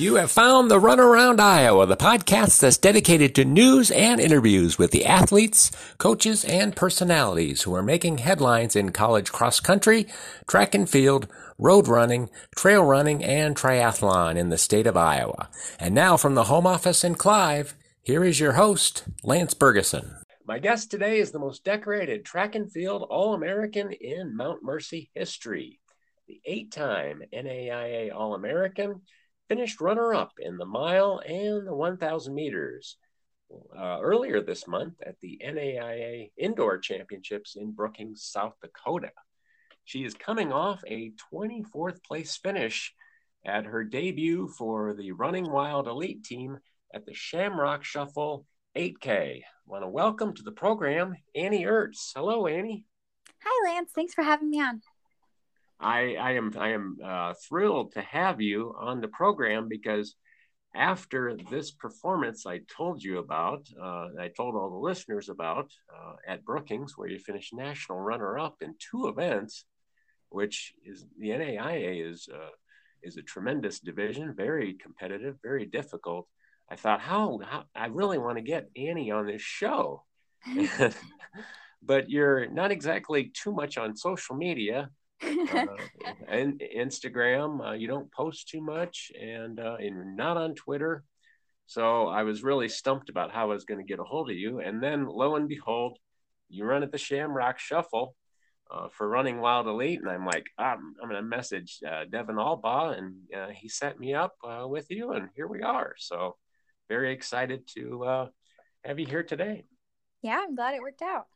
You have found the Runaround Iowa, the podcast that's dedicated to news and interviews with the athletes, coaches, and personalities who are making headlines in college cross country, track and field, road running, trail running, and triathlon in the state of Iowa. And now from the home office in Clive, here is your host, Lance Bergeson. My guest today is the most decorated track and field All American in Mount Mercy history, the eight time NAIA All American finished runner up in the mile and the 1,000 meters uh, earlier this month at the NAIA Indoor Championships in Brookings, South Dakota. She is coming off a 24th place finish at her debut for the Running Wild Elite team at the Shamrock Shuffle 8K. I want to welcome to the program Annie Ertz. Hello, Annie. Hi, Lance. Thanks for having me on. I, I am I am uh, thrilled to have you on the program because after this performance I told you about, uh, I told all the listeners about uh, at Brookings, where you finished national runner-up in two events, which is the NAIA is uh, is a tremendous division, very competitive, very difficult. I thought, how, how I really want to get Annie on this show, but you're not exactly too much on social media uh, and Instagram. Uh, you don't post too much, and uh, and not on Twitter. So I was really stumped about how I was going to get a hold of you. And then lo and behold, you run at the Shamrock Shuffle uh, for Running Wild Elite, and I'm like, I'm, I'm going to message uh, Devin Albaugh, and uh, he set me up uh, with you, and here we are. So very excited to uh, have you here today. Yeah, I'm glad it worked out.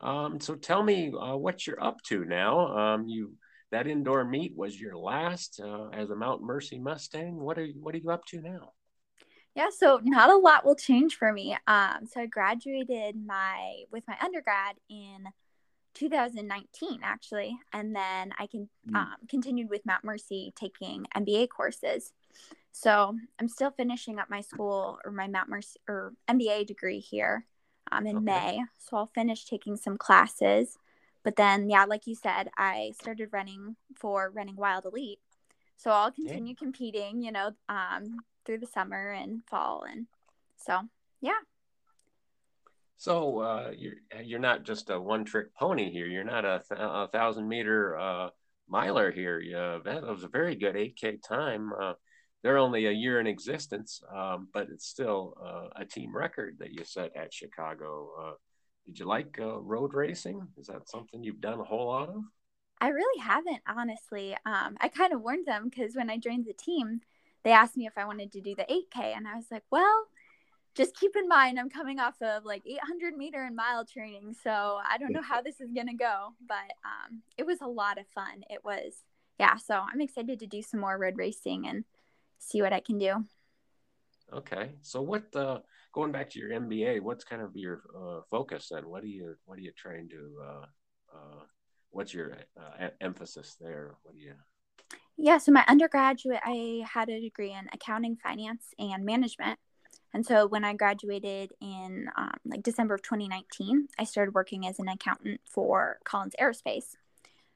Um, so tell me uh, what you're up to now. Um, you that indoor meet was your last uh, as a Mount Mercy Mustang. What are you, what are you up to now? Yeah, so not a lot will change for me. Um, so I graduated my with my undergrad in 2019 actually, and then I can mm. um, continued with Mount Mercy taking MBA courses. So I'm still finishing up my school or my Mount Mercy or MBA degree here um, in okay. May. So I'll finish taking some classes. But then, yeah, like you said, I started running for Running Wild Elite. So I'll continue yeah. competing, you know, um, through the summer and fall. And so, yeah. So uh, you're you're not just a one trick pony here. You're not a, th- a thousand meter uh, miler here. Yeah, that was a very good 8K time. They're only a year in existence, um, but it's still uh, a team record that you set at Chicago. Uh, did you like uh, road racing? Is that something you've done a whole lot of? I really haven't, honestly. Um, I kind of warned them because when I joined the team, they asked me if I wanted to do the 8K, and I was like, well, just keep in mind I'm coming off of like 800 meter and mile training, so I don't know how this is gonna go, but um, it was a lot of fun. It was, yeah. So I'm excited to do some more road racing and see what I can do. Okay. So what uh going back to your MBA, what's kind of your uh, focus then? What are you what are you trying to uh, uh what's your uh, emphasis there? What do you Yeah, so my undergraduate I had a degree in accounting, finance, and management. And so when I graduated in um, like December of 2019, I started working as an accountant for Collins Aerospace.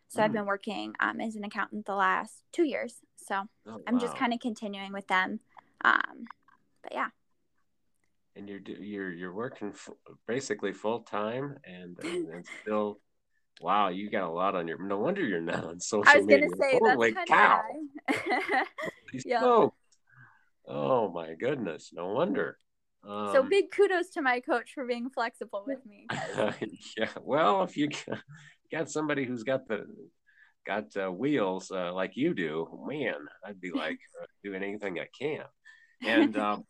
So mm. I've been working um, as an accountant the last two years. So oh, I'm just kind of continuing with them. Um, but yeah. And you're you're you're working f- basically full time, and, and, and still, wow, you got a lot on your. No wonder you're not on social media. I was media. say Holy that's cow! yep. Oh my goodness! No wonder. Um, so big kudos to my coach for being flexible with me. yeah, well, if you got somebody who's got the got uh, wheels uh, like you do, man, I'd be like uh, doing anything I can. And um,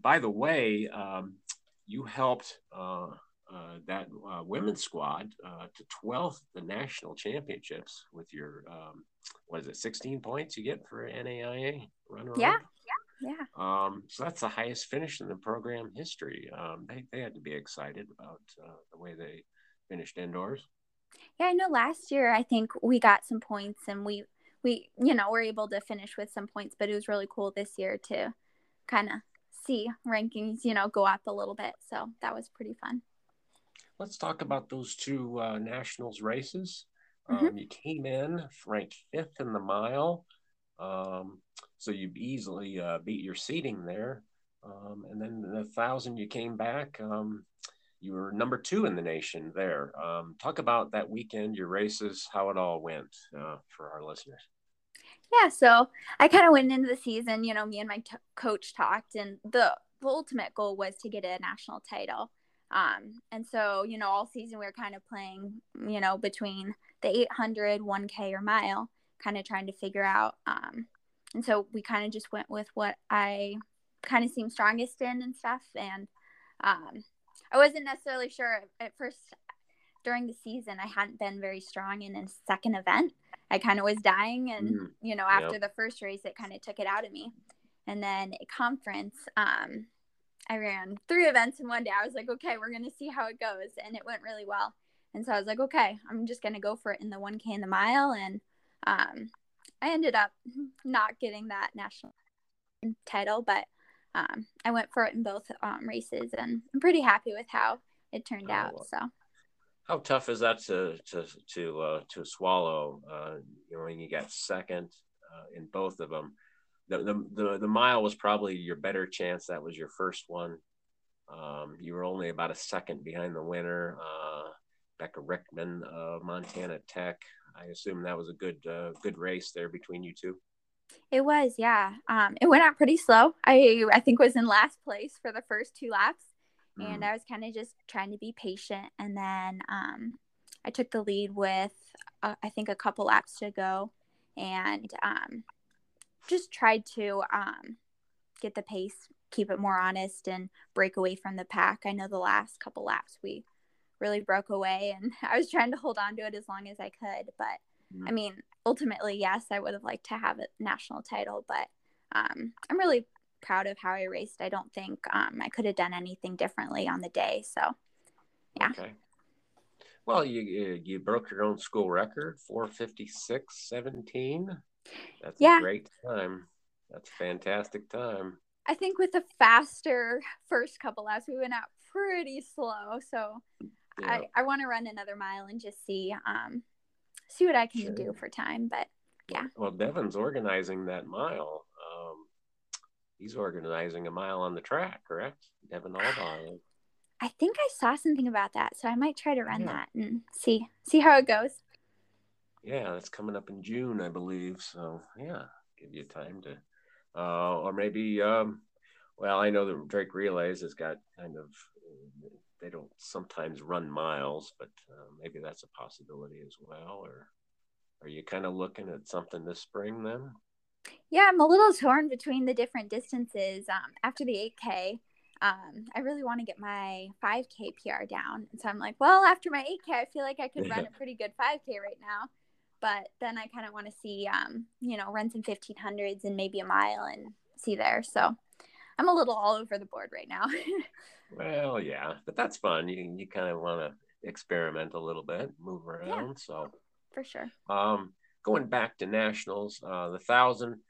by the way, um, you helped uh, uh, that uh, women's squad to 12th the national championships with your um, what is it, 16 points you get for NAIA runner? Yeah, yeah, yeah. Um, so that's the highest finish in the program history. Um, they they had to be excited about the way they finished indoors. Yeah, I know last year I think we got some points and we we you know were able to finish with some points, but it was really cool this year to kind of see rankings you know go up a little bit. So that was pretty fun. Let's talk about those two uh, nationals races. Mm-hmm. Um, you came in ranked fifth in the mile. Um, so you easily uh, beat your seating there. Um, and then the thousand you came back, um, you were number two in the nation there. Um, talk about that weekend, your races, how it all went uh, for our listeners. Yeah, so I kind of went into the season, you know, me and my t- coach talked, and the, the ultimate goal was to get a national title. Um, and so, you know, all season we were kind of playing, you know, between the 800, 1K or mile, kind of trying to figure out. Um, and so we kind of just went with what I kind of seemed strongest in and stuff. And um, I wasn't necessarily sure at first during the season. I hadn't been very strong in a second event. I kind of was dying, and mm, you know, after yep. the first race, it kind of took it out of me. And then a conference, um, I ran three events in one day. I was like, okay, we're gonna see how it goes, and it went really well. And so I was like, okay, I'm just gonna go for it in the 1K and the mile, and um, I ended up not getting that national title, but um, I went for it in both um, races, and I'm pretty happy with how it turned oh, out. So, how tough is that to to to uh, to swallow? Uh, you know, when you got second uh, in both of them, the, the, the the mile was probably your better chance. That was your first one. Um, you were only about a second behind the winner, uh, Becca Rickman of Montana Tech. I assume that was a good uh, good race there between you two. It was, yeah. Um, it went out pretty slow. I I think was in last place for the first two laps, mm. and I was kind of just trying to be patient. And then um, I took the lead with uh, I think a couple laps to go, and um, just tried to um, get the pace, keep it more honest, and break away from the pack. I know the last couple laps we really broke away, and I was trying to hold on to it as long as I could, but I mm. mean, ultimately, yes, I would have liked to have a national title, but um, I'm really proud of how I raced. I don't think um, I could have done anything differently on the day. So, yeah. Okay. Well, you you broke your own school record, 456 17. That's yeah. a great time. That's a fantastic time. I think with the faster first couple laps, we went out pretty slow. So yeah. I, I want to run another mile and just see um, see what I can sure. do for time. But yeah. Well, Devin's organizing that mile. Um, he's organizing a mile on the track, correct? Devin Aldahl. I think I saw something about that, so I might try to run yeah. that and see see how it goes. Yeah, that's coming up in June, I believe. So yeah, give you time to, uh, or maybe, um, well, I know that Drake Relays has got kind of they don't sometimes run miles, but uh, maybe that's a possibility as well. Or are you kind of looking at something this spring then? Yeah, I'm a little torn between the different distances. Um, after the 8K, um, I really want to get my 5K PR down. And so I'm like, well, after my 8K, I feel like I could run a pretty good 5K right now. But then I kind of want to see, um, you know, run some 1500s and maybe a mile and see there. So I'm a little all over the board right now. Well, yeah, but that's fun. You you kind of want to experiment a little bit, move around. Yeah, so for sure. Um, going back to nationals, uh, the thousand,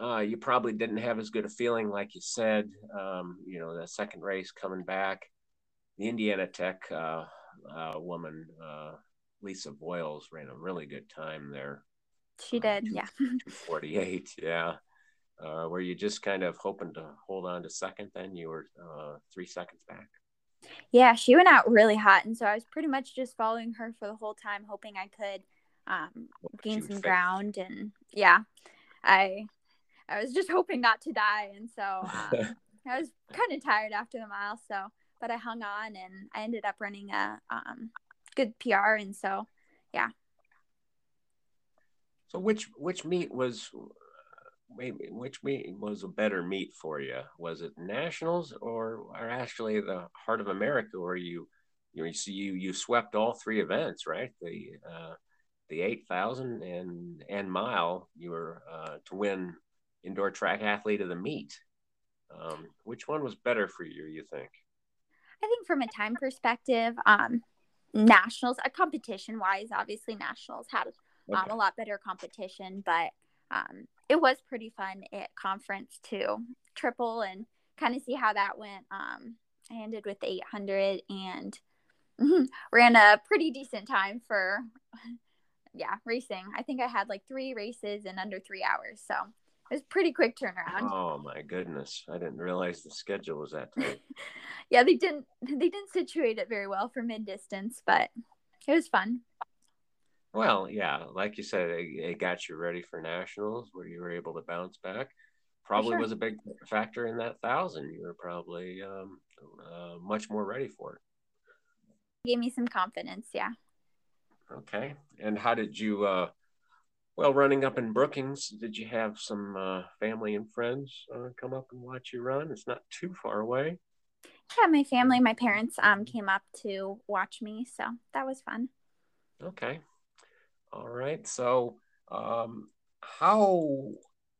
uh, you probably didn't have as good a feeling, like you said. Um, you know, the second race coming back, the Indiana Tech uh, uh, woman, uh, Lisa Boyles, ran a really good time there. She did, uh, yeah. Forty eight, yeah uh, were you just kind of hoping to hold on to second then? You were uh, three seconds back. Yeah she went out really hot and so i was pretty much just following her for the whole time hoping i could um, gain some ground and yeah i i was just hoping not to die and so um, i was kind of tired after the mile so but i hung on and i ended up running a um, good pr and so yeah. So which which meet was which meet was a better meet for you? Was it nationals or, or actually the Heart of America, where you you see you you swept all three events, right? The uh, the eight thousand and and mile, you were uh, to win indoor track athlete of the meet. Um, which one was better for you? You think? I think from a time perspective, um, nationals, a competition wise, obviously nationals had um, okay. a lot better competition, but um, it was pretty fun at conference to triple and kind of see how that went. Um, I ended with 800 and ran a pretty decent time for yeah, racing. I think I had like three races in under three hours. So it was pretty quick turnaround. Oh my goodness. I didn't realize the schedule was that tight. yeah, they didn't they didn't situate it very well for mid distance, but it was fun. Well, yeah, like you said, it, it, got you ready for nationals where you were able to bounce back. Probably sure. was a big factor in that thousand. You were probably um, uh, much more ready for it. Gave me some confidence, yeah. Okay, and how did you? Uh, well, running up in Brookings, did you have some uh, family and friends uh, come up and watch you run? It's not too far away. Yeah, my family, my parents um, came up to watch me, so that was fun. Okay, all right. So, um, how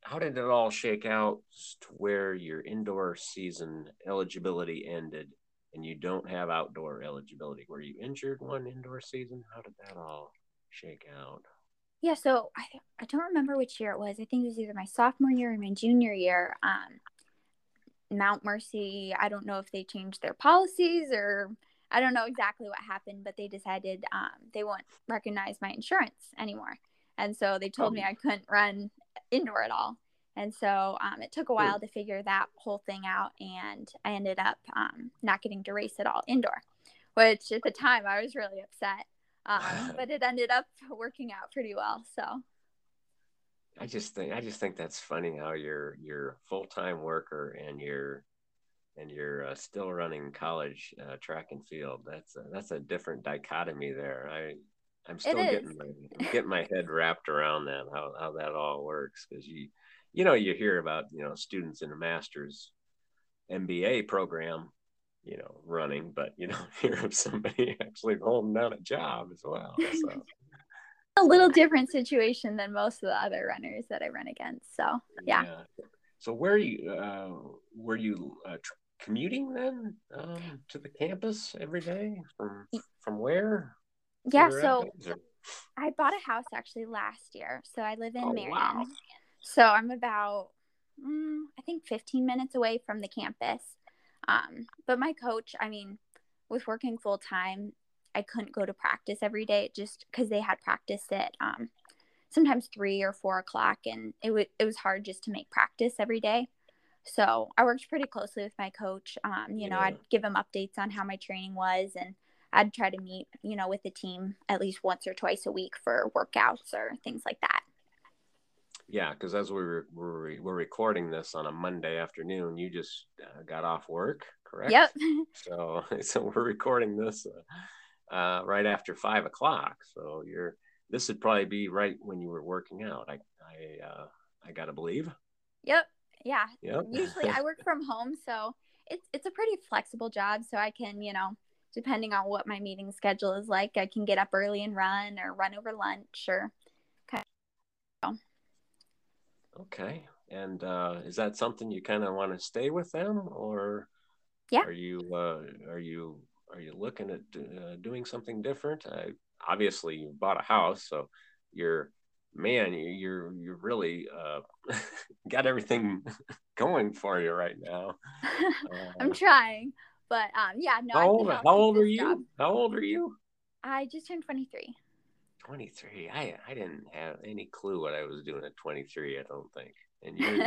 how did it all shake out to where your indoor season eligibility ended and you don't have outdoor eligibility? Were you injured one indoor season? How did that all shake out? Yeah, so I I don't remember which year it was. I think it was either my sophomore year or my junior year. Um, Mount Mercy. I don't know if they changed their policies or I don't know exactly what happened, but they decided um, they won't recognize my insurance anymore. And so they told oh. me I couldn't run indoor at all. And so um, it took a while to figure that whole thing out. And I ended up um, not getting to race at all indoor, which at the time I was really upset. Um, but it ended up working out pretty well. So I just think I just think that's funny how you're you're full time worker and you're and you're uh, still running college uh, track and field. That's a, that's a different dichotomy there. I I'm still getting my getting my head wrapped around that how how that all works because you you know you hear about you know students in a master's MBA program you know running, but you don't hear of somebody actually holding down a job as well. So. a little different situation than most of the other runners that I run against. So yeah. yeah. So where you uh, were you uh, commuting then um, to the campus every day from from where? Yeah, so I bought a house actually last year. So I live in oh, Marion. Wow. So I'm about mm, I think 15 minutes away from the campus. Um, but my coach, I mean, with working full time, I couldn't go to practice every day just because they had practice at um, sometimes three or four o'clock, and it was it was hard just to make practice every day. So I worked pretty closely with my coach. Um, you yeah. know, I'd give him updates on how my training was, and I'd try to meet, you know, with the team at least once or twice a week for workouts or things like that. Yeah, because as we were, we're, we're recording this on a Monday afternoon, you just uh, got off work, correct? Yep. so, so we're recording this uh, uh, right after five o'clock. So you're this would probably be right when you were working out. I I uh, I gotta believe. Yep yeah. Yep. Usually I work from home, so it's it's a pretty flexible job. So I can, you know, depending on what my meeting schedule is like, I can get up early and run or run over lunch or kind of. Okay. And uh, is that something you kind of want to stay with them, or yeah, are you uh, are you are you looking at uh, doing something different? I, obviously, you bought a house, so you're man, you're you're really uh, got everything going for you right now. Uh, I'm trying, but um, yeah, no. How old, how old are you? Job. How old are you? I just turned 23. 23. I I didn't have any clue what I was doing at 23. I don't think. And you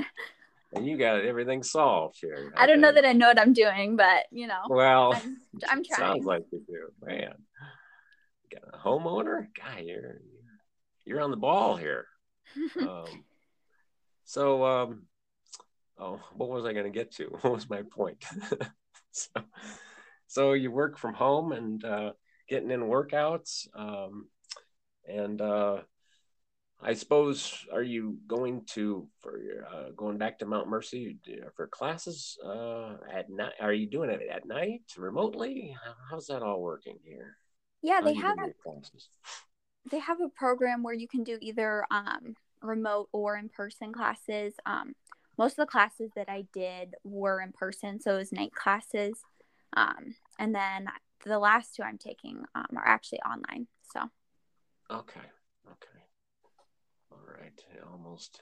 and you got everything solved here. I, I don't know that I know what I'm doing, but you know. Well, I'm, I'm trying. Sounds like you do, man. got a homeowner? Guy, you're you're on the ball here. um, so, um, oh, what was I going to get to? What was my point? so, so you work from home and uh, getting in workouts, um, and uh, I suppose are you going to for uh, going back to Mount Mercy for classes uh, at night? Are you doing it at night remotely? How's that all working here? Yeah, they have classes they have a program where you can do either um, remote or in person classes. Um, most of the classes that I did were in person, so it was night classes. Um, and then the last two I'm taking um, are actually online. So. Okay. Okay. All right. Almost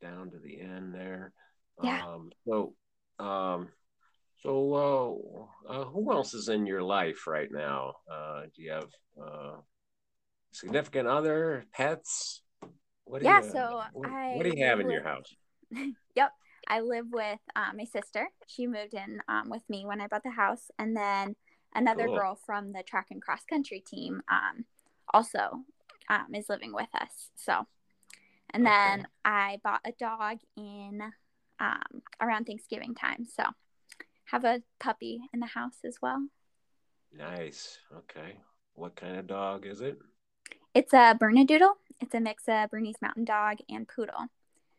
down to the end there. Yeah. Um, so, um, so uh, uh, who else is in your life right now? Uh, do you have uh, significant other, pets? What yeah, you, so what, I what do you have in with, your house? yep. I live with um, my sister. She moved in um, with me when I bought the house. And then another cool. girl from the track and cross country team um, also um, is living with us. So, and okay. then I bought a dog in um, around Thanksgiving time. So, have a puppy in the house as well. Nice. Okay. What kind of dog is it? It's a Bernedoodle. It's a mix of Bernese Mountain Dog and Poodle.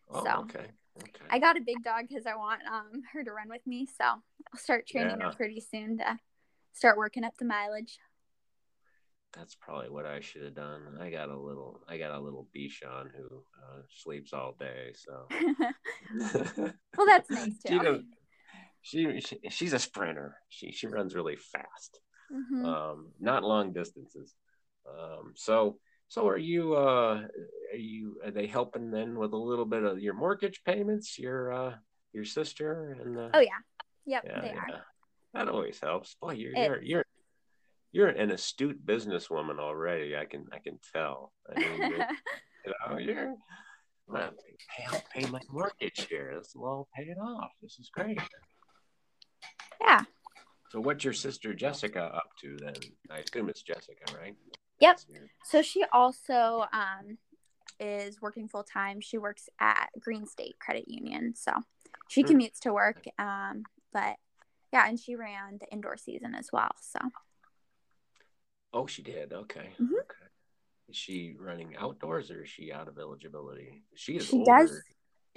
Oh, so, okay. Okay. I got a big dog because I want um, her to run with me. So I'll start training yeah. her pretty soon to start working up the mileage. That's probably what I should have done. I got a little, I got a little Bichon who uh, sleeps all day. So, well, that's nice too. She, she, she's a sprinter. She she runs really fast, mm-hmm. um, not long distances. Um, so so are you? Uh, are you? Are they helping then with a little bit of your mortgage payments? Your uh, your sister and the... oh yeah, yep, yeah, they yeah. are. That always helps. Boy, you're it... you're you're you're an astute businesswoman already. I can I can tell. I mean, you know, you're well, pay, I'll pay my mortgage here. This will all pay it off. This is great. Yeah. So what's your sister Jessica up to then? I assume it's Jessica, right? Yep. So she also um, is working full time. She works at GreenState Credit Union. So she hmm. commutes to work. Um, but yeah, and she ran the indoor season as well. So. Oh, she did. Okay. Mm-hmm. Okay. Is she running outdoors or is she out of eligibility? She is. She older. does.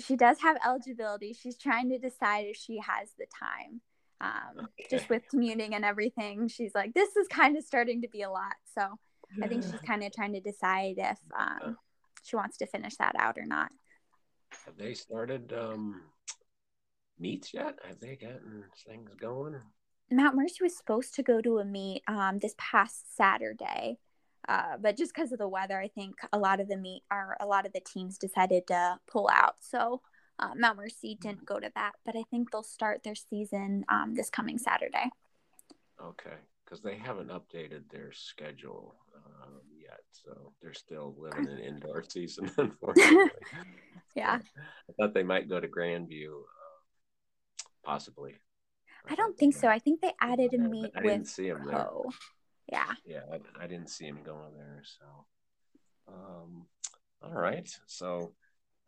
She does have eligibility. She's trying to decide if she has the time. Um, okay. Just with commuting and everything, she's like, this is kind of starting to be a lot. So I think she's kind of trying to decide if um, she wants to finish that out or not. Have they started um, meets yet? Have they gotten things going? Mount Mercy was supposed to go to a meet um, this past Saturday, uh, but just because of the weather, I think a lot of the meet are a lot of the teams decided to pull out. So uh, Mount Mercy didn't go to that, but I think they'll start their season um, this coming Saturday. Okay, because they haven't updated their schedule um, yet, so they're still living in indoor season, unfortunately. yeah, I thought they might go to Grandview, uh, possibly. I don't think so. I think they added a meet I with didn't see him there. Yeah. Yeah, I, I, didn't see him going there. So, um, all right. So,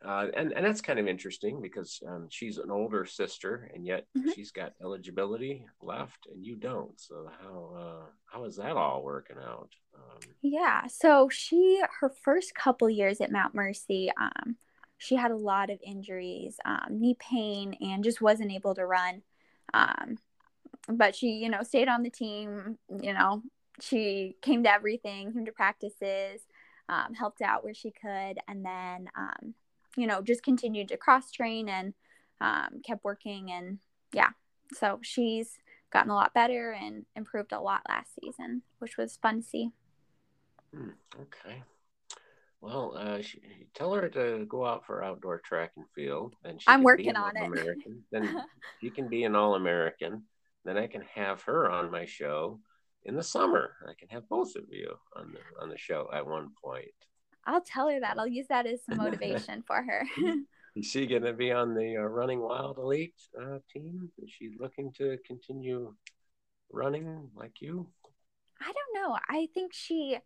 uh, and and that's kind of interesting because um, she's an older sister, and yet mm-hmm. she's got eligibility left, and you don't. So how uh, how is that all working out? Um, yeah, so she her first couple years at Mount Mercy, um, she had a lot of injuries, um, knee pain, and just wasn't able to run. Um, but she, you know, stayed on the team. You know, she came to everything, came to practices, um, helped out where she could, and then um, you know, just continued to cross train and um, kept working. And yeah, so she's gotten a lot better and improved a lot last season, which was fun to see. Hmm, okay. Well, uh, she, tell her to go out for outdoor track and field, and I'm working on it. American. then she can be an All American. Then I can have her on my show in the summer. I can have both of you on the on the show at one point. I'll tell her that. I'll use that as motivation for her. Is she going to be on the uh, Running Wild Elite uh, team? Is she looking to continue running like you? I don't know. I think she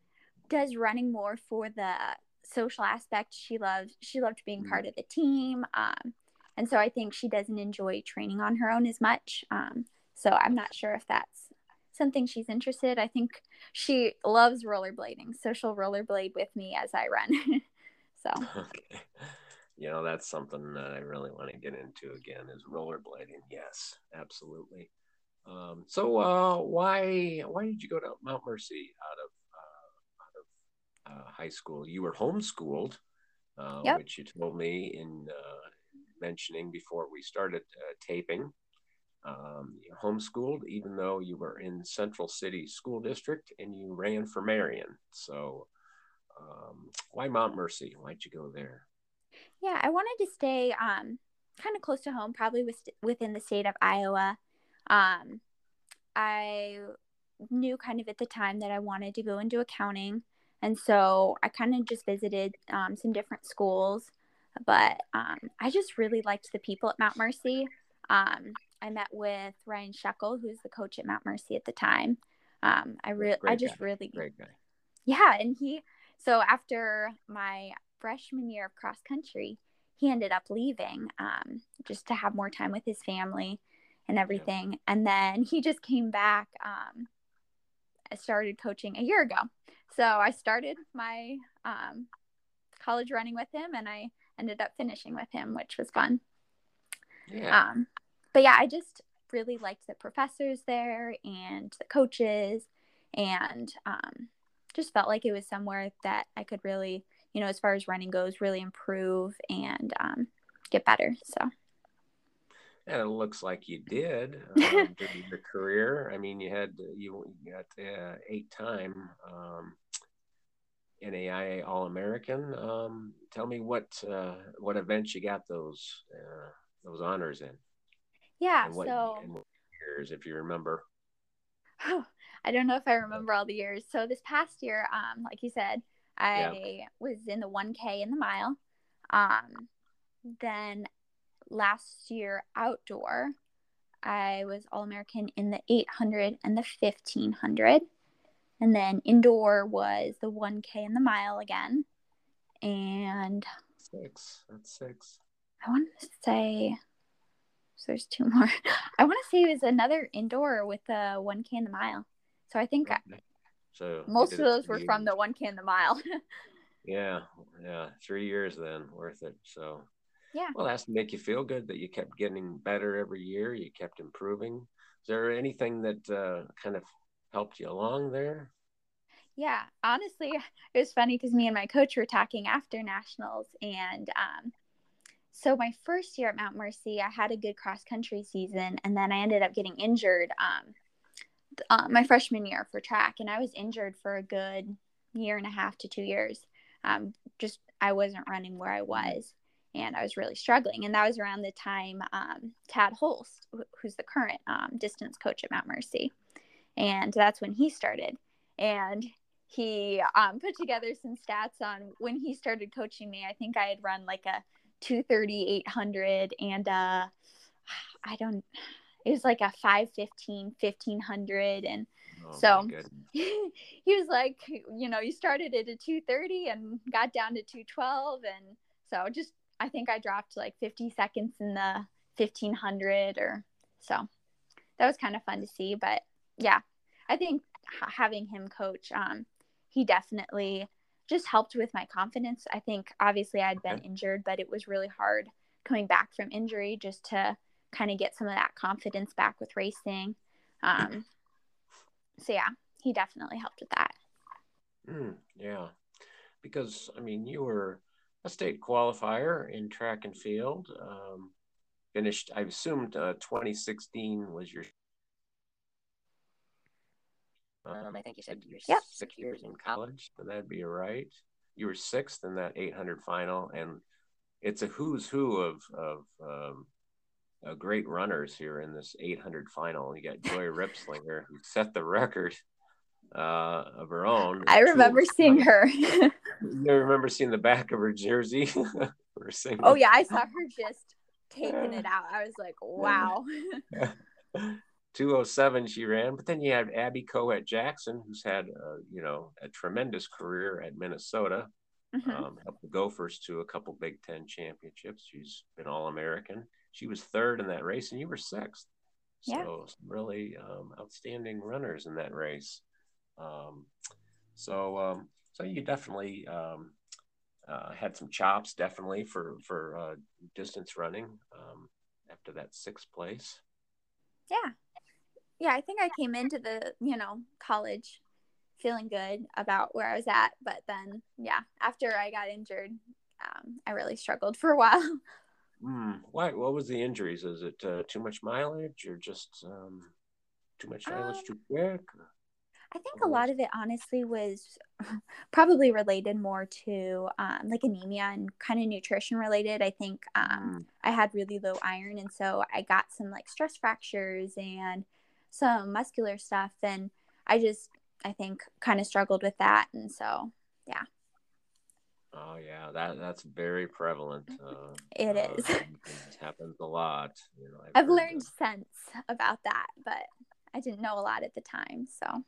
does running more for the social aspect. She loves. She loved being part mm. of the team, um, and so I think she doesn't enjoy training on her own as much. Um, so I'm not sure if that's something she's interested. I think she loves rollerblading, so she'll rollerblade with me as I run. so, okay. you know, that's something that I really want to get into again is rollerblading. Yes, absolutely. Um, so, uh, why why did you go to Mount Mercy out of uh, out of uh, high school? You were homeschooled, uh, yep. which you told me in uh, mentioning before we started uh, taping um, homeschooled, even though you were in Central City School District and you ran for Marion. So, um, why Mount Mercy? Why'd you go there? Yeah, I wanted to stay um, kind of close to home, probably with, within the state of Iowa. Um, I knew kind of at the time that I wanted to go into accounting. And so I kind of just visited um, some different schools, but um, I just really liked the people at Mount Mercy. Um, I met with Ryan Shekel, who's the coach at Mount Mercy at the time. Um, I really, I just guy. really, Great guy. yeah. And he, so after my freshman year of cross country, he ended up leaving um, just to have more time with his family and everything. And then he just came back. Um, I started coaching a year ago. So I started my um, college running with him and I ended up finishing with him, which was fun. Yeah. Um, but yeah, I just really liked the professors there and the coaches and um, just felt like it was somewhere that I could really, you know, as far as running goes, really improve and um, get better. So. And it looks like you did um, during your career. I mean, you had you, you got uh, eight time um, NAIA All American. Um, tell me what uh, what events you got those uh, those honors in. Yeah. And what, so. and what years, if you remember. I don't know if I remember all the years. So this past year, um, like you said, I Yeah. was in the 1K in the mile. Um, then last year outdoor, I was All American in the 800 and the 1500. And then indoor was the 1K and the mile again. And Six. That's six. I want to say, so there's two more. I want to say it was another indoor with the 1K and the mile. So I think Okay. So most of those were from the 1K and the mile. Yeah, yeah, three years then, worth it. So, Yeah. Well, that's to make you feel good that you kept getting better every year. You kept improving. Is there anything that uh, kind of helped you along there? Yeah, honestly, it was funny because me and my coach were talking after nationals, and um, so my first year at Mount Mercy, I had a good cross country season, and then I ended up getting injured um, uh, my freshman year for track, and I was injured for a good year and a half to two years. Um, just I wasn't running where I was, and I was really struggling, and that was around the time um, Tad Holst, who's the current um, distance coach at Mount Mercy, and that's when he started, and he um, put together some stats on when he started coaching me. I think I had run like a 230, 800, and uh, I don't, it was like a 515, 1500. And Oh, So- he was like, you know, you started at a 230 and got down to 212. And so just, I think I dropped like 50 seconds in the 1500 or so. That was kind of fun to see. But yeah, I think having him coach, um, he definitely just helped with my confidence. I think obviously I'd been Okay. injured, but it was really hard coming back from injury just to kind of get some of that confidence back with racing. Um, so yeah, he definitely helped with that. Mm, yeah, because I mean, you were a state qualifier in track and field. Um, finished, I assumed, uh, 2016 was your. Um, I think you said you were Yep. six years in college, so that'd be right. You were sixth in that 800 final, and it's a who's who of of um, uh, great runners here in this 800 final. You got Joy Ripslinger, who set the record uh, of her own. I remember seeing her. You remember seeing the back of her jersey? Seeing oh yeah, I saw her just taking it out. I was like, wow. 207 she ran, but then you had Abby Kohut-Jackson, who's had uh, you know a tremendous career at Minnesota. Mhm. Um, helped the Gophers to a couple Big Ten championships. She's been All American. She was third in that race, and you were sixth. So Yeah. some really um, outstanding runners in that race. Um, so um, so you definitely um, uh, had some chops, definitely for for uh, distance running um, after that sixth place. yeah. Yeah, I think I came into the, you know, college feeling good about where I was at, but then yeah, after I got injured, um, I really struggled for a while. Hmm. Why? What was the injuries? Is it uh, too much mileage, or just um, too much mileage Um, too quick? I think a lot of it honestly was probably related more to um, like anemia and kind of nutrition related. I think um, Hmm. I had really low iron, and so I got some like stress fractures and some muscular stuff, and I just I think kind of struggled with that, and so yeah. Oh yeah, that that's very prevalent. Uh, it uh, is. It happens a lot. You know, I've, I've learned sense about that, but I didn't know a lot at the time. So.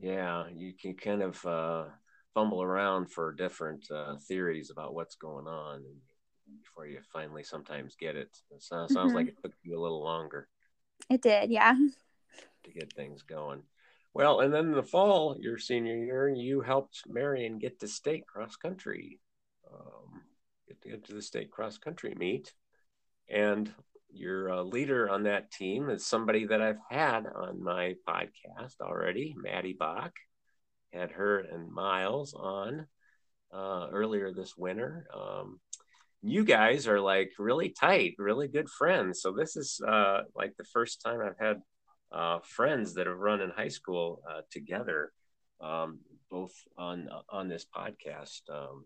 Yeah, you can kind of uh, fumble around for different uh, theories about what's going on before you finally sometimes get it. It sounds, mm-hmm. like it took you a little longer. It did, yeah. To get things going. Well, and then in the fall, your senior year, you helped Marion get to state cross country, um, get to get to the state cross country meet, and your uh, leader on that team is somebody that I've had on my podcast already, Maddie Bach. Had her and Miles on uh, earlier this winter. Um, you guys are like really tight, really good friends. So this is uh, like the first time I've had uh, friends that have run in high school uh, together, um, both on on this podcast. Um,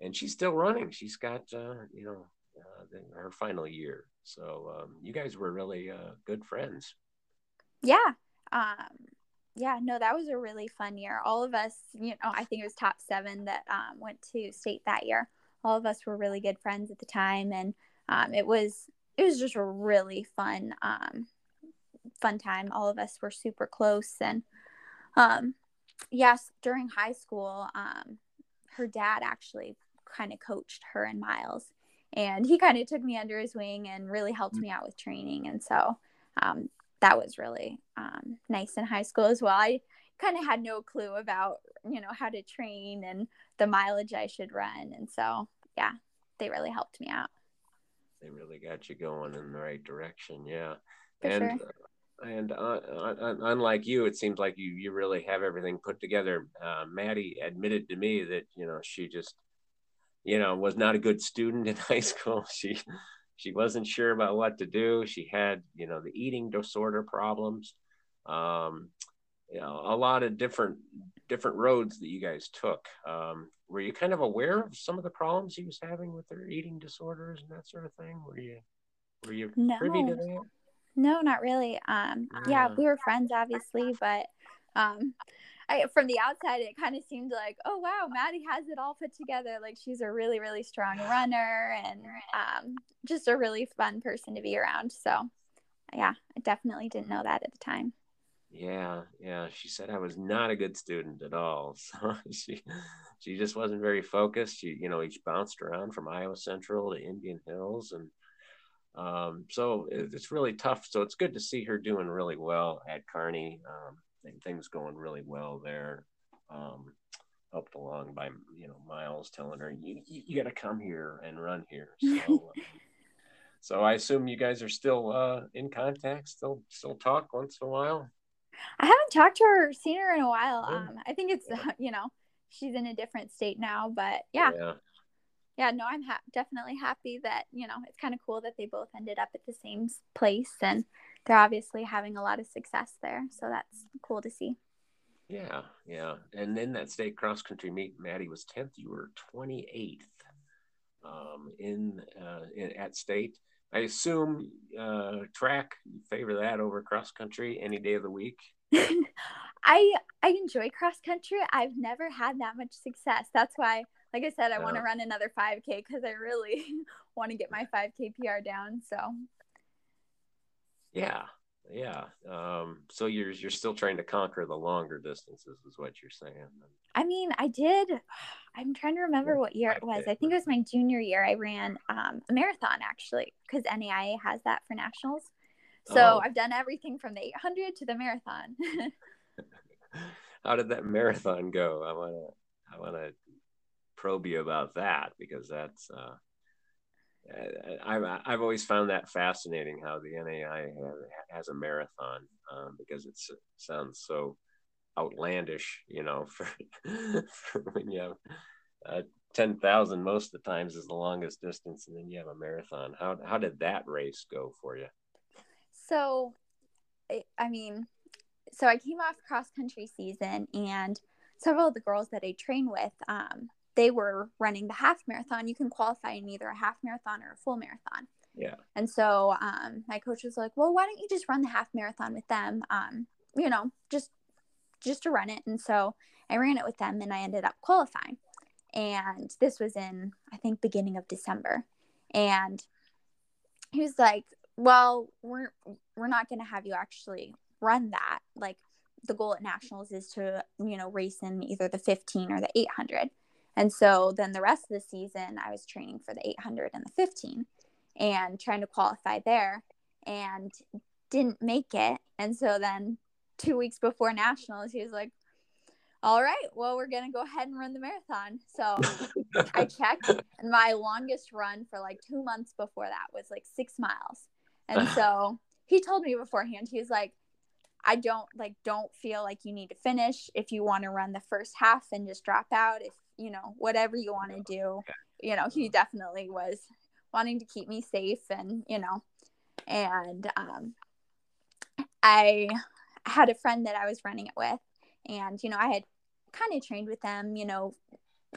and she's still running. She's got uh, you know uh, her final year. So um, you guys were really uh, good friends. Yeah. Um, yeah. No, that was a really fun year. All of us, you know, I think it was top seven that um, went to state that year. All of us were really good friends at the time, and um, it was it was just a really fun um, fun time. All of us were super close. And um, yes, during high school, um, her dad actually kind of coached her and Miles. And he kind of took me under his wing and really helped me out with training. And so um, that was really um, nice in high school as well. I kind of had no clue about, you know, how to train and the mileage I should run. And so, yeah, they really helped me out. They really got you going in the right direction. Yeah. For and sure and uh, unlike you, it seems like you you really have everything put together. Uh, Maddie admitted to me that you know she just you know was not a good student in high school. She she wasn't sure about what to do. She had you know the eating disorder problems. Um, you know a lot of different different roads that you guys took. Um, were you kind of aware of some of the problems he was having with their eating disorders and that sort of thing? Were you were you no. privy to that? No, not really. Um, yeah, we were friends, obviously, but um, I, from the outside, it kind of seemed like, oh wow, Maddie has it all put together. Like she's a really, really strong runner and um, just a really fun person to be around. So, yeah, I definitely didn't know that at the time. Yeah, yeah. She said I was not a good student at all. So she, she just wasn't very focused. She, you know, each bounced around from Iowa Central to Indian Hills and um, so it's really tough. So it's good to see her doing really well at Kearney. Um, things going really well there. Um, helped along by you know Miles telling her you you, you got to come here and run here. So, uh, so I assume you guys are still uh, in contact, still still talk once in a while. I haven't talked to her, seen her in a while. Um, I think it's you know she's in a different state now, but yeah. yeah yeah, no, I'm ha- definitely happy that, you know, it's kind of cool that they both ended up at the same place and they're obviously having a lot of success there. So that's cool to see. Yeah, yeah. And in that state cross country meet, Maddie was 10th. You were 28th um, in, uh, in at state. I assume uh, track, you favor that over cross country any day of the week? I I enjoy cross country. I've never had that much success. That's why like I said, I want to run another 5K because I really want to get my 5K PR down. So, yeah, yeah. Um, so you're you're still trying to conquer the longer distances, is what you're saying. I mean, I did. I'm trying to remember what year it was. I think it was my junior year. I ran um, a marathon actually because NAIA has that for nationals. So oh. I've done everything from the 800 to the marathon. How did that marathon go? I wanna I wanna probe you about that because that's uh, I've I've always found that fascinating how the NAI has a marathon um, because it sounds so outlandish, you know, for, for when you have uh, ten thousand most of the times is the longest distance, and then you have a marathon. How how did that race go for you? So, I mean, so I came off cross country season, and several of the girls that I train with, um, they were running the half marathon, you can qualify in either a half marathon or a full marathon. Yeah. And so um, my coach was like, well, why don't you just run the half marathon with them? Um, you know, just just to run it. And so I ran it with them and I ended up qualifying. And this was in, I think, beginning of December. And he was like, well, we're, we're not going to have you actually run that. Like the goal at nationals is to, you know, race in either the 15 or the 800. And so then the rest of the season, I was training for the 800 and the 15 and trying to qualify there and didn't make it. And so then two weeks before nationals, he was like, all right, well, we're going to go ahead and run the marathon. So I checked, and my longest run for like two months before that was like six miles. And so he told me beforehand, he was like, I don't like, don't feel like you need to finish. If you want to run the first half and just drop out, if you know, whatever you want to do, you know, he definitely was wanting to keep me safe and, you know, and um, I had a friend that I was running it with, and you know, I had kind of trained with them. You know,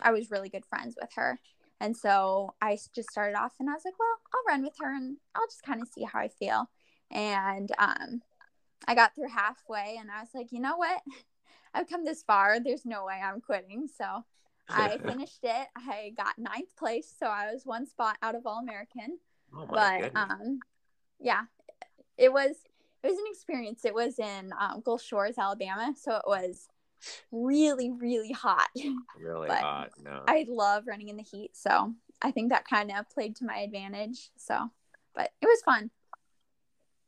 I was really good friends with her, and so I just started off, and I was like, well, I'll run with her, and I'll just kind of see how I feel. And um, I got through halfway, and I was like, you know what? I've come this far. There's no way I'm quitting. So I finished it. I got ninth place, so I was one spot out of All American. Oh but goodness. um, yeah, it was it was an experience. It was in um, Gulf Shores, Alabama, so it was really really hot. Really hot. No. I love running in the heat, so I think that kind of played to my advantage. So, but it was fun.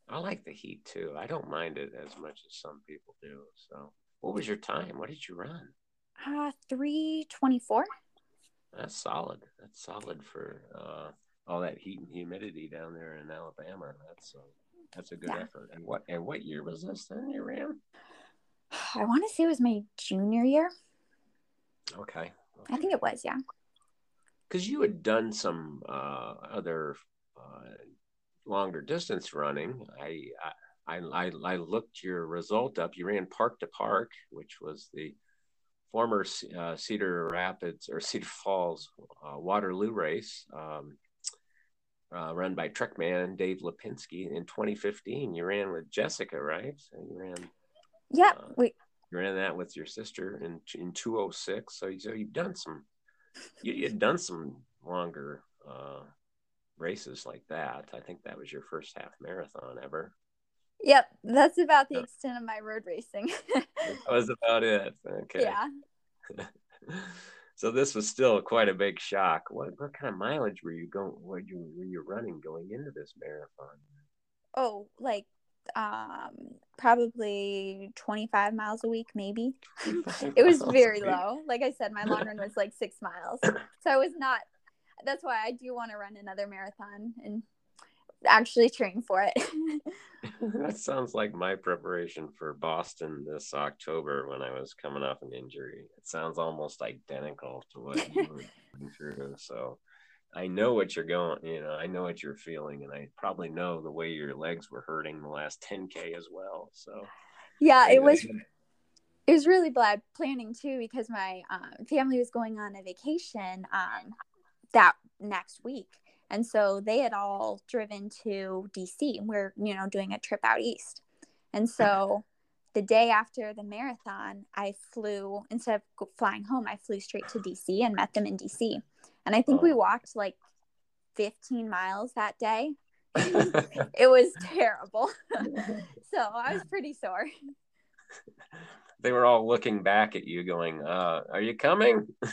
I like the heat too. I don't mind it as much as some people do. So, what was your time? What did you run? Uh, three twenty-four. That's solid. That's solid for uh, all that heat and humidity down there in Alabama. That's uh, that's a good yeah. effort. And what and what year was this then you ran? I want to say it was my junior year. Okay. okay. I think it was, yeah. Because you had done some uh, other uh, longer distance running. I, I I I looked your result up. You ran Park to Park, which was the former uh, Cedar Rapids or Cedar Falls uh, Waterloo race. Um, uh, run by Trekman Dave Lipinski in 2015. You ran with Jessica, right? So you ran. Yeah, uh, we. You ran that with your sister in in 206. So, so you've done some. You, you'd done some longer uh, races like that. I think that was your first half marathon ever. Yep, that's about the extent of my road racing. that was about it. Okay. Yeah. So this was still quite a big shock. What what kind of mileage were you going? Were you were you running going into this marathon? Oh, like um probably 25 miles a week maybe it was very low like i said my long run was like six miles so i was not that's why i do want to run another marathon and actually train for it. that sounds like my preparation for Boston this October when I was coming off an injury. It sounds almost identical to what you were going through. So I know what you're going, you know, I know what you're feeling, and I probably know the way your legs were hurting the last 10K as well. So, yeah, it was. It was really bad planning too because my um, family was going on a vacation um, that next week, and so they had all driven to DC. We're, you know, doing a trip out east. And so the day after the marathon, I flew, instead of flying home, I flew straight to DC and met them in DC. And I think we oh. walked like 15 miles that day. it was terrible. so I was pretty sore they were all looking back at you going uh, are you coming?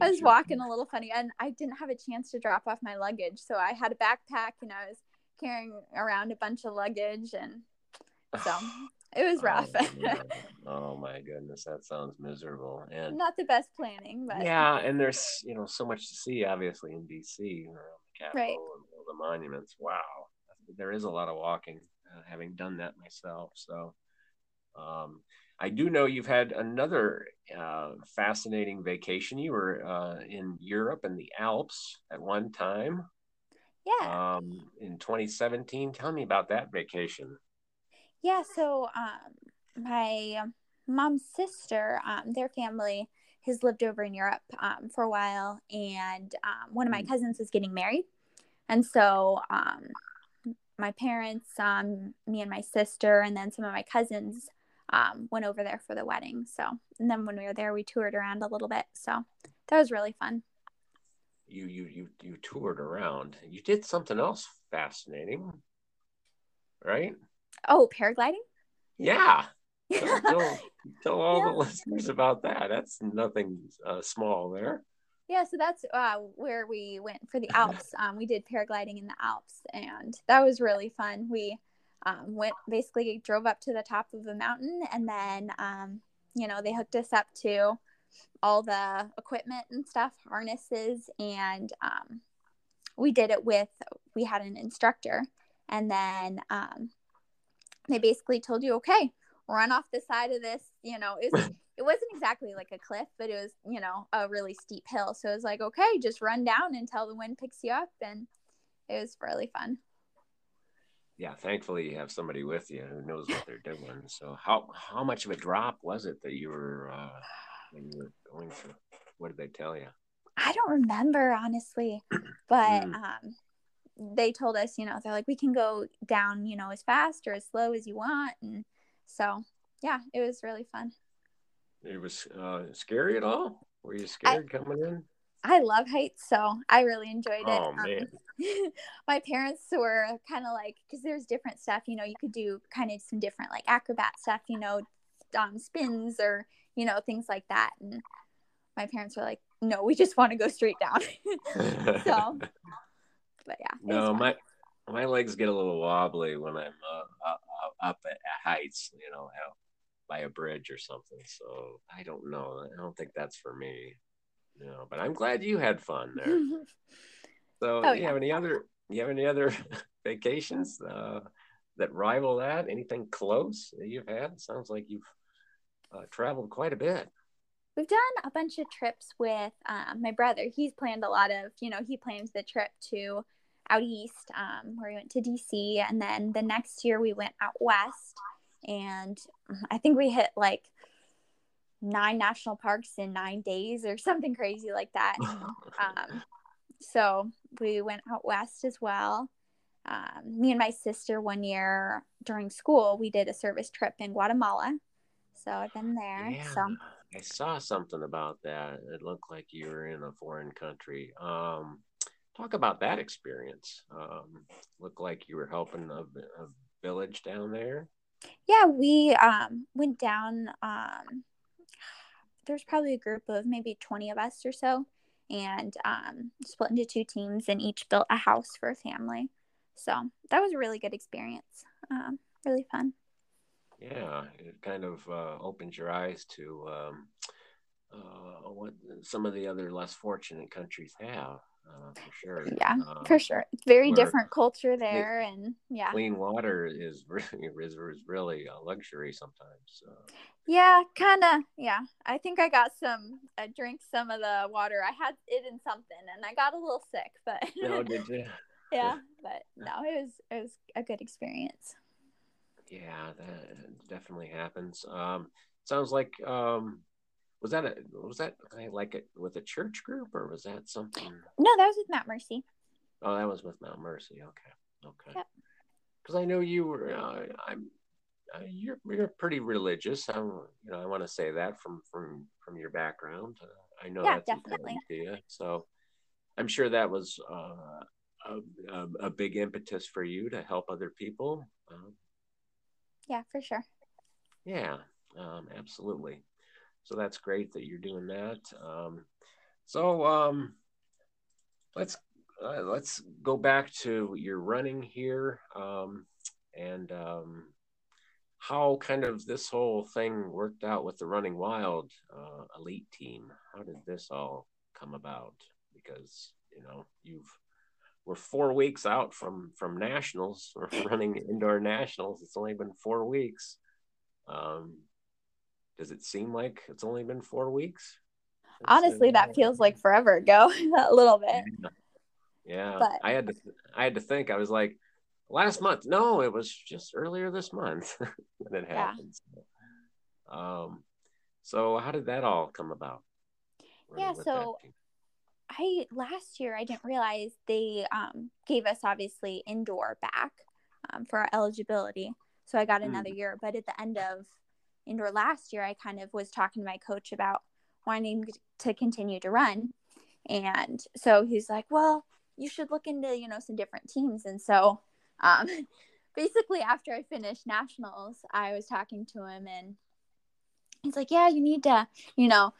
I was walking a little funny and i didn't have a chance to drop off my luggage so i had a backpack and i was carrying around a bunch of luggage and so it was rough. oh, oh, my goodness that sounds miserable and not the best planning but yeah and there's you know so much to see obviously in dc around the capitol right. and all the monuments. Wow there is a lot of walking uh, having done that myself so um, I do know you've had another uh, fascinating vacation. You were uh, in Europe and the Alps at one time. Yeah. Um, in 2017. Tell me about that vacation. Yeah. So, um, my mom's sister, um, their family has lived over in Europe um, for a while, and um, one of my mm. cousins is getting married. And so, um, my parents, um, me and my sister, and then some of my cousins um, went over there for the wedding. So, and then when we were there, we toured around a little bit. So that was really fun. You you you you toured around. You did something else fascinating, right? Oh, paragliding. Yeah. Tell, tell, tell all yeah. the listeners about that. That's nothing uh, small there. Yeah, so that's uh, where we went for the Alps. Um, we did paragliding in the Alps, and that was really fun. We um, went basically drove up to the top of a mountain, and then um, you know they hooked us up to all the equipment and stuff, harnesses, and um, we did it with we had an instructor, and then um, they basically told you, okay, run off the side of this. You know, it was, it wasn't exactly like a cliff, but it was you know a really steep hill. So it was like, okay, just run down until the wind picks you up, and it was really fun. Yeah, thankfully you have somebody with you who knows what they're doing. So how how much of a drop was it that you were uh, when you were going through? What did they tell you? I don't remember honestly, but mm. um, they told us, you know, they're like, we can go down, you know, as fast or as slow as you want, and so yeah, it was really fun. It was uh, scary at all? Were you scared I, coming in? I love heights, so I really enjoyed it. Oh man. Um, my parents were kind of like, because there's different stuff, you know, you could do kind of some different like acrobat stuff, you know, um, spins or you know things like that, and my parents were like, no, we just want to go straight down. so, but yeah. No, my my legs get a little wobbly when I'm uh, up, up at heights, you know, by a bridge or something. So I don't know. I don't think that's for me. You know, but I'm glad you had fun there. so, oh, do you yeah. have any other? You have any other vacations uh, that rival that? Anything close that you've had? Sounds like you've uh, traveled quite a bit. We've done a bunch of trips with um, my brother. He's planned a lot of, you know, he plans the trip to out east, um, where we went to DC, and then the next year we went out west, and I think we hit like nine national parks in nine days or something crazy like that. um, so we went out west as well. Um, me and my sister one year during school we did a service trip in Guatemala. So I've been there. Yeah, so I saw something about that. It looked like you were in a foreign country. Um, talk about that experience. Um, looked like you were helping a, a village down there. Yeah, we um, went down. Um, there's probably a group of maybe 20 of us or so, and um, split into two teams and each built a house for a family. So that was a really good experience. Um, really fun. Yeah, it kind of uh, opens your eyes to um, uh, what some of the other less fortunate countries have. Uh, for sure. Yeah, uh, for sure. It's very different culture there, and yeah. Clean water is really is, is really a luxury sometimes. So. Yeah, kind of. Yeah, I think I got some. I drank some of the water. I had it in something, and I got a little sick. But no, did you? yeah, but no, it was it was a good experience. Yeah, that definitely happens. Um, sounds like um, was that a was that like it with a church group or was that something? No, that was with Mount Mercy. Oh, that was with Mount Mercy. Okay, okay. Because yep. I know you were. Uh, I'm. Uh, you're you're pretty religious. I you know I want to say that from from from your background. Uh, I know yeah, that's definitely. you. So I'm sure that was uh, a, a, a big impetus for you to help other people. Um, yeah, for sure. Yeah, um, absolutely so that's great that you're doing that. Um, so um, let's uh, let's go back to your running here um, and um, how kind of this whole thing worked out with the Running Wild uh, elite team. How did this all come about? Because you know you've we're four weeks out from from nationals. We're running indoor nationals. It's only been four weeks. Um, does it seem like it's only been four weeks? Honestly, that feels like forever ago, a little bit. Yeah, yeah. But, I had to. I had to think. I was like, last month. No, it was just earlier this month when it happened. Yeah. So, um, so how did that all come about? Yeah, so I last year I didn't realize they um, gave us obviously indoor back um, for our eligibility. So I got another mm. year, but at the end of indoor last year, I kind of was talking to my coach about wanting to continue to run. And so he's like, well, you should look into, you know, some different teams. And so um, basically after I finished nationals, I was talking to him and he's like, yeah, you need to, you know,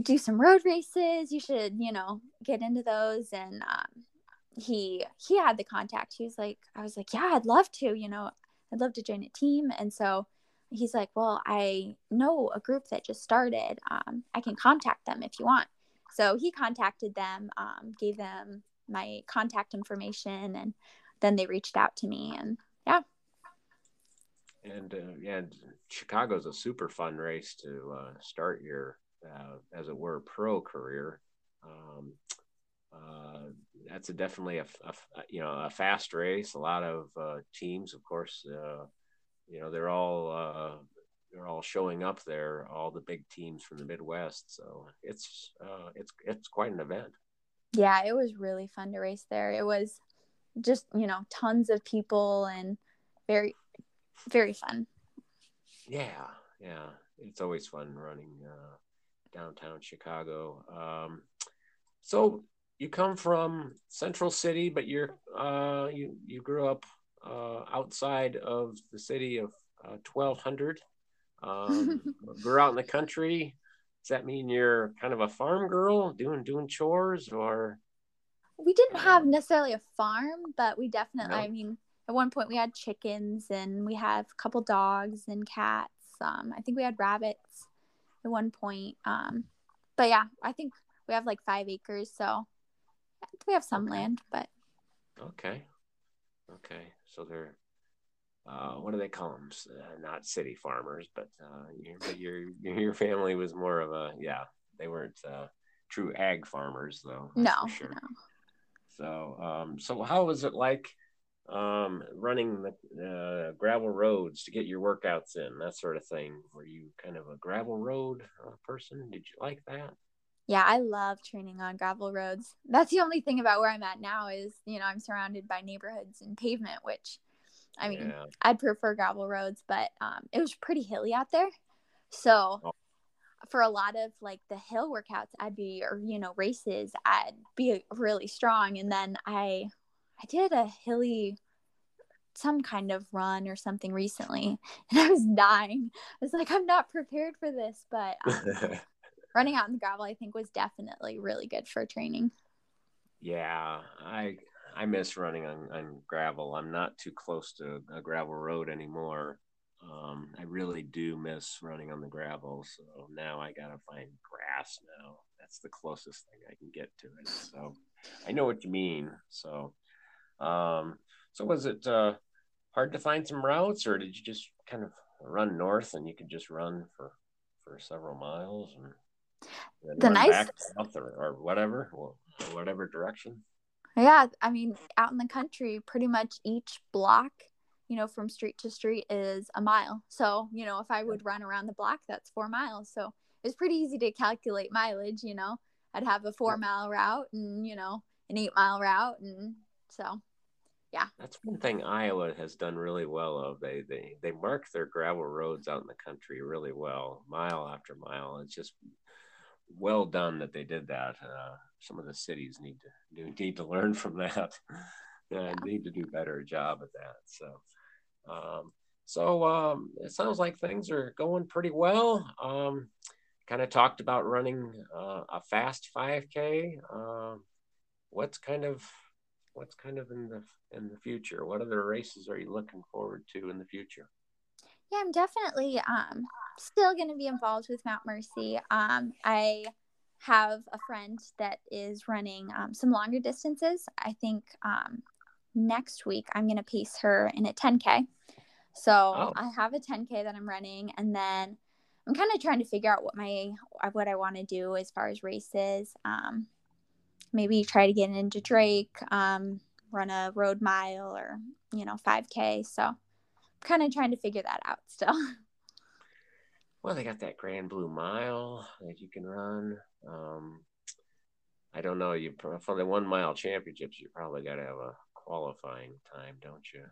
do some road races. You should, you know, get into those. And um, he, he had the contact. He was like, I was like, yeah, I'd love to, you know, I'd love to join a team. And so he's like, well, I know a group that just started. Um, I can contact them if you want. So he contacted them, um, gave them my contact information, and then they reached out to me. And yeah. And uh, yeah, Chicago's a super fun race to uh, start your, uh, as it were, pro career. Um, uh, that's a definitely a, a, you know a fast race. A lot of uh, teams, of course, uh, you know they're all uh, they're all showing up there. All the big teams from the Midwest. So it's uh, it's it's quite an event. Yeah, it was really fun to race there. It was just you know tons of people and very very fun. Yeah, yeah, it's always fun running uh, downtown Chicago. Um, so you come from Central City, but you're uh, you you grew up outside of the city of uh, 1200. Um, grew out in the country. Does that mean you're kind of a farm girl, doing doing chores, or? We didn't have necessarily a farm, but we definitely. No. I mean, at one point we had chickens, and we have a couple dogs and cats. Um, I think we had rabbits at one point. Um, but yeah, I think we have like five acres, so we have some okay. land, but okay, okay. So they're uh, what do they call them? Uh, not city farmers, but uh, your, your your family was more of a yeah. They weren't uh, true ag farmers though. No, sure. No. So um, so how was it like um, running the uh, gravel roads to get your workouts in that sort of thing? Were you kind of a gravel road uh, person? Did you like that? Yeah, I love training on gravel roads. That's the only thing about where I'm at now is, you know, I'm surrounded by neighborhoods and pavement, which I mean, yeah. I'd prefer gravel roads, but um, it was pretty hilly out there. So oh. for a lot of like the hill workouts, I'd be, or, you know, races, I'd be really strong. And then I, I did a hilly, some kind of run or something recently and I was dying. I was like, I'm not prepared for this, but um, running out in the gravel, I think was definitely really good for training. Yeah, I I miss running on, on gravel. I'm not too close to a gravel road anymore. Um, I really do miss running on the gravel. So now I gotta find grass now. That's the closest thing I can get to it. So I know what you mean. So, um, so was it uh, hard to find some routes, or did you just kind of run north and you could just run for for several miles and the nice or, or whatever, or whatever direction. Yeah, I mean, out in the country, pretty much each block, you know, from street to street is a mile. So, you know, if I would run around the block, that's four miles. So it's pretty easy to calculate mileage, you know. I'd have a four mile route and, you know, an eight mile route. And so, yeah. That's one thing Iowa has done really well of. They, they, they mark their gravel roads out in the country really well, mile after mile. It's just well done that they did that. Uh, some of the cities need to do, need to learn from that. and need to do better job at that. So, um, so um, it sounds like things are going pretty well. Um, kind of talked about running uh, a fast 5K. Um, what's kind of what's kind of in the in the future? What other races are you looking forward to in the future? Yeah, I'm definitely um, still going to be involved with Mount Mercy. Um, I have a friend that is running um, some longer distances. I think um, next week I'm going to pace her in a 10K. So oh. I have a 10K that I'm running, and then I'm kind of trying to figure out what my what I want to do as far as races. Um, maybe try to get into Drake, um, run a road mile, or you know 5K. So kind of trying to figure that out still. Well, they got that Grand Blue Mile that you can run. Um, I don't know. You for the one mile championships, you probably got to have a qualifying time, don't you?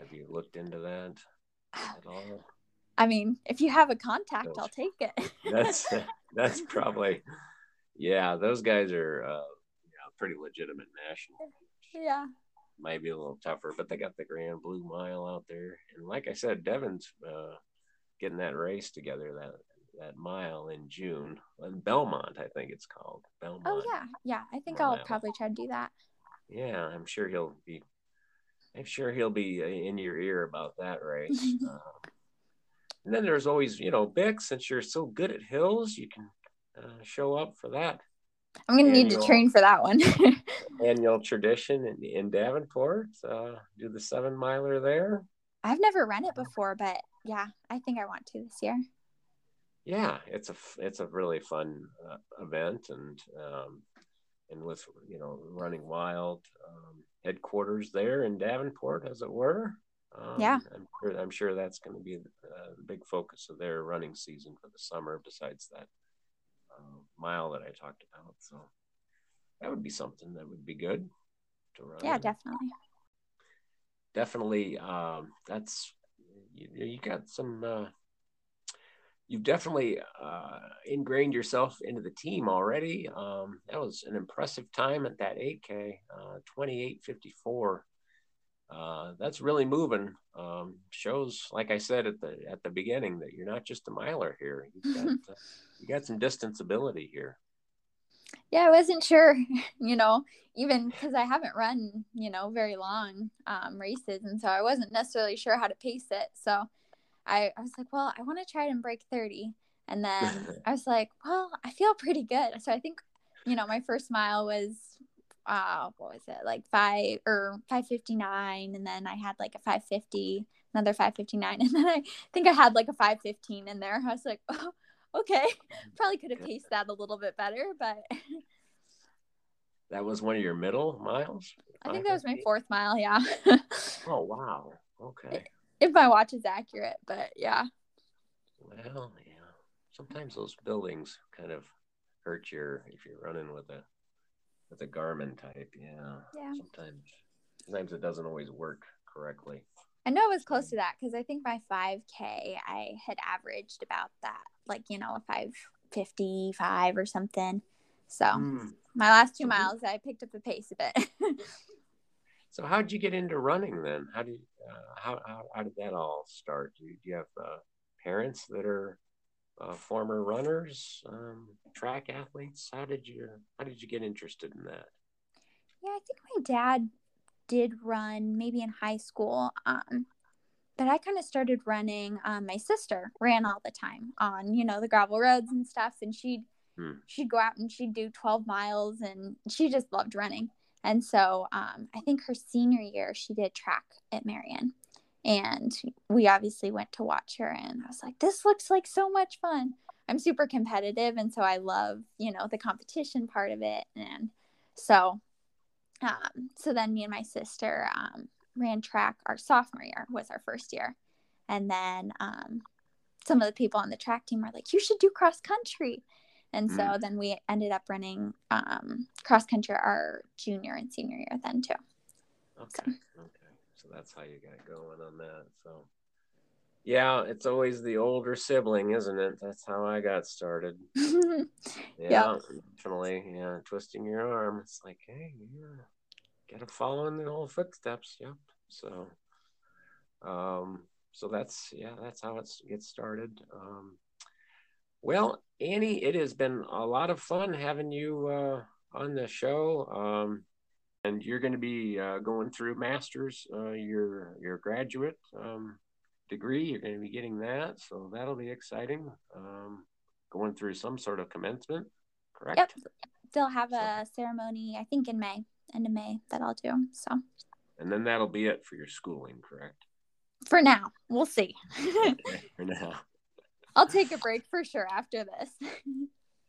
Have you looked into that at all? I mean, if you have a contact, I'll take it. that's that's probably yeah. Those guys are uh, yeah, pretty legitimate national. Yeah. Might be a little tougher, but they got the Grand Blue Mile out there, and like I said, Devin's uh, getting that race together that that mile in June in Belmont, I think it's called Belmont. Oh yeah, yeah. I think. I'll probably try to do that. Yeah, I'm sure he'll be. I'm sure he'll be uh, in your ear about that race. uh, and then there's always, you know, Bix. Since you're so good at hills, you can uh, show up for that. I'm gonna annual, need to train for that one. annual tradition in, in Davenport. Uh, do the seven miler there. I've never run it before, but yeah, I think I want to this year. Yeah, it's a it's a really fun uh, event, and um, and with you know running wild um, headquarters there in Davenport, as it were. Um, yeah, I'm sure, I'm sure that's going to be uh, the big focus of their running season for the summer. Besides that uh, mile that I talked about, so that would be something that would be good to run. Yeah, definitely. Definitely, um, that's you, you got some. Uh, you've definitely uh, ingrained yourself into the team already. Um, that was an impressive time at that 8K, uh, 28:54. Uh, that's really moving. Um, shows, like I said at the at the beginning, that you're not just a miler here. You've got uh, you got some distance ability here. Yeah, I wasn't sure, you know, even because I haven't run, you know, very long um, races, and so I wasn't necessarily sure how to pace it. So I, I was like, well, I want to try and break 30. And then I was like, well, I feel pretty good. So I think, you know, my first mile was uh what was it like five or 559 and then i had like a 550 another 559 and then i think i had like a 515 in there. I was like oh, okay. Probably could have paced that a little bit better but that was one of your middle miles? I think that was my fourth mile yeah. Oh wow. Okay. If my watch is accurate but yeah. Well yeah. Sometimes those buildings kind of hurt your if you're running with a with a Garmin type. Yeah. Yeah. Sometimes, sometimes it doesn't always work correctly. I know it was close to that because I think my 5K I had averaged about that, like you know, a 555 or something. So mm. my last two miles, I picked up the pace a bit. so how did you get into running then? How did uh, how, how, how did that all start? Do you, do you have uh, parents that are uh, former runners, um, track athletes? How did you how did you get interested in that? Yeah, I think my dad did run maybe in high school. Um, but I kind of started running. Um, my sister ran all the time on you know the gravel roads and stuff, and she'd hmm. she'd go out and she'd do twelve miles, and she just loved running. And so um, I think her senior year she did track at Marion and we obviously went to watch her and i was like this looks like so much fun i'm super competitive and so i love you know the competition part of it and so um, so then me and my sister um, ran track our sophomore year was our first year and then um, some of the people on the track team were like you should do cross country and so mm. then we ended up running um, cross country our junior and senior year then too okay. So. okay. So that's how you got going on that. So yeah, it's always the older sibling, isn't it? That's how I got started. yeah, yeah, definitely. Yeah, twisting your arm. It's like, hey, yeah, gotta follow in the old footsteps. Yep. So, um, so that's yeah, that's how it gets started. Um, well, Annie, it has been a lot of fun having you uh, on the show. Um, and you're going to be uh, going through masters uh, your your graduate um, degree. You're going to be getting that so that'll be exciting. Um, going through some sort of commencement correct? Yep. They'll have so. a ceremony i think in may end of may that i'll do so. And then that'll be it for your schooling correct? For now. We'll see. Okay, for now. I'll take a break for sure after this.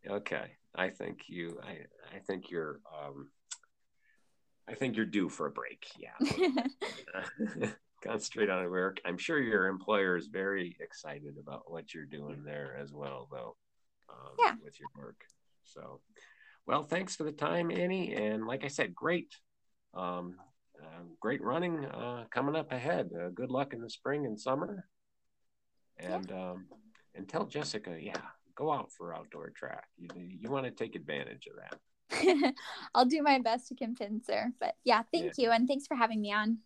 Okay. I think you i i think you're um I think you're due for a break. Yeah. Concentrate on work. I'm sure your employer is very excited about what you're doing there as well, though. Um, yeah. With your work. So, well, thanks for the time, Annie. And like I said, great, um, uh, great running uh, coming up ahead. Uh, good luck in the spring and summer. and yeah. um, and tell Jessica, yeah, go out for outdoor track. You you want to take advantage of that. I'll do my best to convince her. But yeah, thank yeah. you, and thanks for having me on.